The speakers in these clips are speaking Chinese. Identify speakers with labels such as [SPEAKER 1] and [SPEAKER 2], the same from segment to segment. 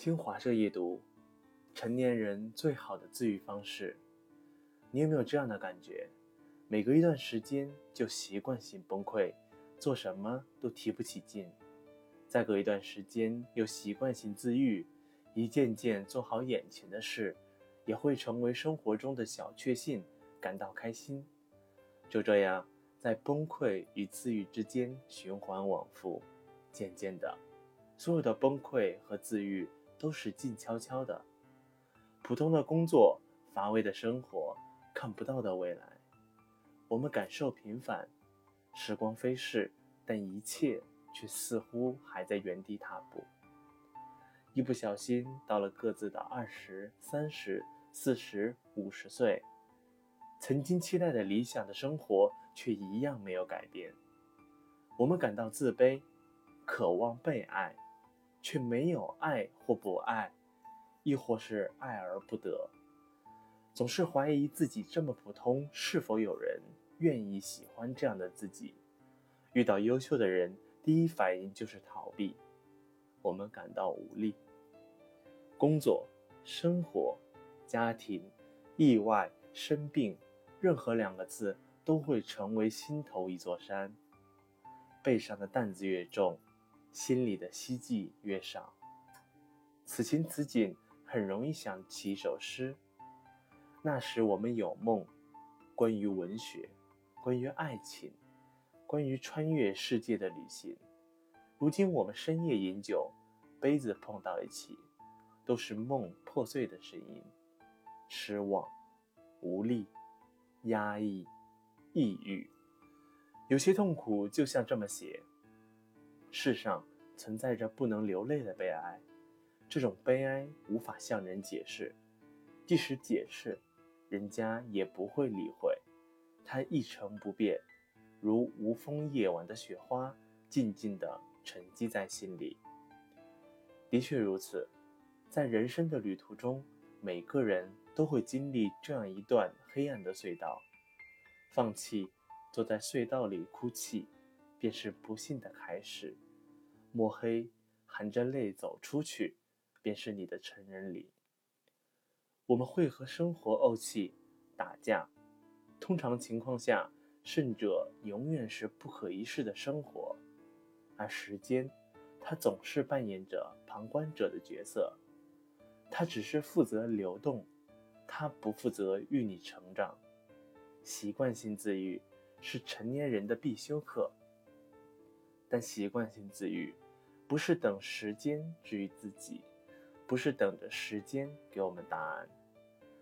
[SPEAKER 1] 新华社夜读：成年人最好的自愈方式。你有没有这样的感觉？每隔一段时间就习惯性崩溃，做什么都提不起劲；再隔一段时间又习惯性自愈，一件件做好眼前的事，也会成为生活中的小确幸，感到开心。就这样，在崩溃与自愈之间循环往复，渐渐的，所有的崩溃和自愈。都是静悄悄的，普通的工作，乏味的生活，看不到的未来。我们感受平凡，时光飞逝，但一切却似乎还在原地踏步。一不小心到了各自的二十三十、四十五十岁，曾经期待的理想的生活却一样没有改变。我们感到自卑，渴望被爱。却没有爱或不爱，亦或是爱而不得，总是怀疑自己这么普通，是否有人愿意喜欢这样的自己？遇到优秀的人，第一反应就是逃避，我们感到无力。工作、生活、家庭、意外、生病，任何两个字都会成为心头一座山，背上的担子越重。心里的希冀越少，此情此景，很容易想起一首诗。那时我们有梦，关于文学，关于爱情，关于穿越世界的旅行。如今我们深夜饮酒，杯子碰到一起，都是梦破碎的声音。失望、无力、压抑、抑郁，有些痛苦就像这么写。世上存在着不能流泪的悲哀，这种悲哀无法向人解释，即使解释，人家也不会理会，它一成不变，如无风夜晚的雪花，静静地沉积在心里。的确如此，在人生的旅途中，每个人都会经历这样一段黑暗的隧道，放弃，坐在隧道里哭泣。便是不幸的开始。摸黑，含着泪走出去，便是你的成人礼。我们会和生活怄气、打架，通常情况下，胜者永远是不可一世的生活，而时间，它总是扮演着旁观者的角色，它只是负责流动，它不负责育你成长。习惯性自愈是成年人的必修课。但习惯性自愈，不是等时间治愈自己，不是等着时间给我们答案，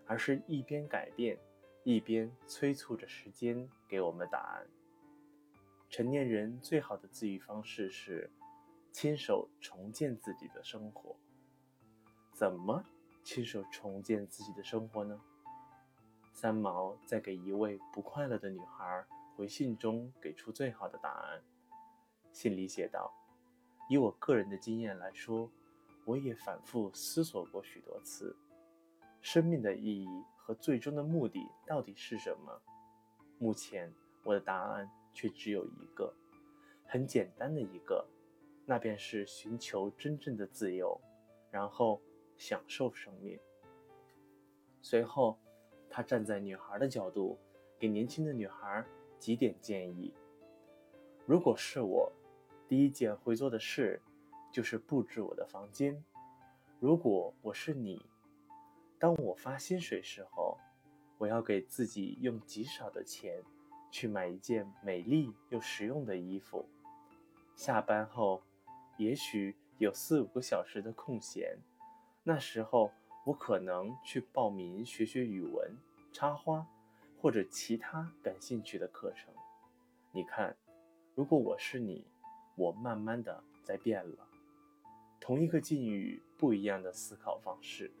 [SPEAKER 1] 而是一边改变，一边催促着时间给我们答案。成年人最好的自愈方式是亲手重建自己的生活。怎么亲手重建自己的生活呢？三毛在给一位不快乐的女孩回信中给出最好的答案。信里写道：“以我个人的经验来说，我也反复思索过许多次，生命的意义和最终的目的到底是什么？目前我的答案却只有一个，很简单的一个，那便是寻求真正的自由，然后享受生命。”随后，他站在女孩的角度，给年轻的女孩几点建议：“如果是我。”第一件会做的事，就是布置我的房间。如果我是你，当我发薪水时候，我要给自己用极少的钱，去买一件美丽又实用的衣服。下班后，也许有四五个小时的空闲，那时候我可能去报名学学语文、插花，或者其他感兴趣的课程。你看，如果我是你。我慢慢的在变了，同一个境遇，不一样的思考方式，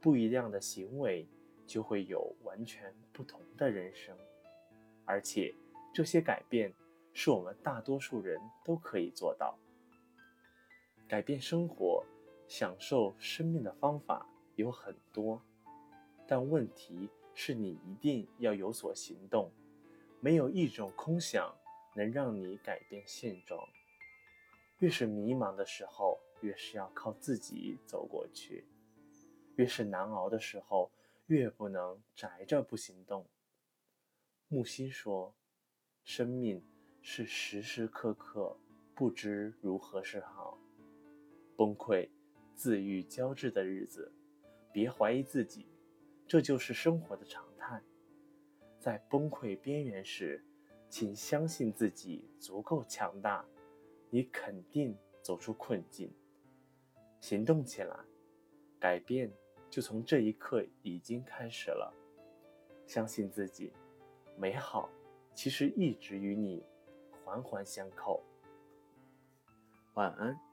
[SPEAKER 1] 不一样的行为，就会有完全不同的人生。而且，这些改变是我们大多数人都可以做到。改变生活、享受生命的方法有很多，但问题是你一定要有所行动，没有一种空想能让你改变现状。越是迷茫的时候，越是要靠自己走过去；越是难熬的时候，越不能宅着不行动。木心说：“生命是时时刻刻不知如何是好，崩溃、自愈交织的日子，别怀疑自己，这就是生活的常态。在崩溃边缘时，请相信自己足够强大，你肯定走出困境。行动起来，改变就从这一刻已经开始了。相信自己，美好其实一直与你环环相扣。晚安。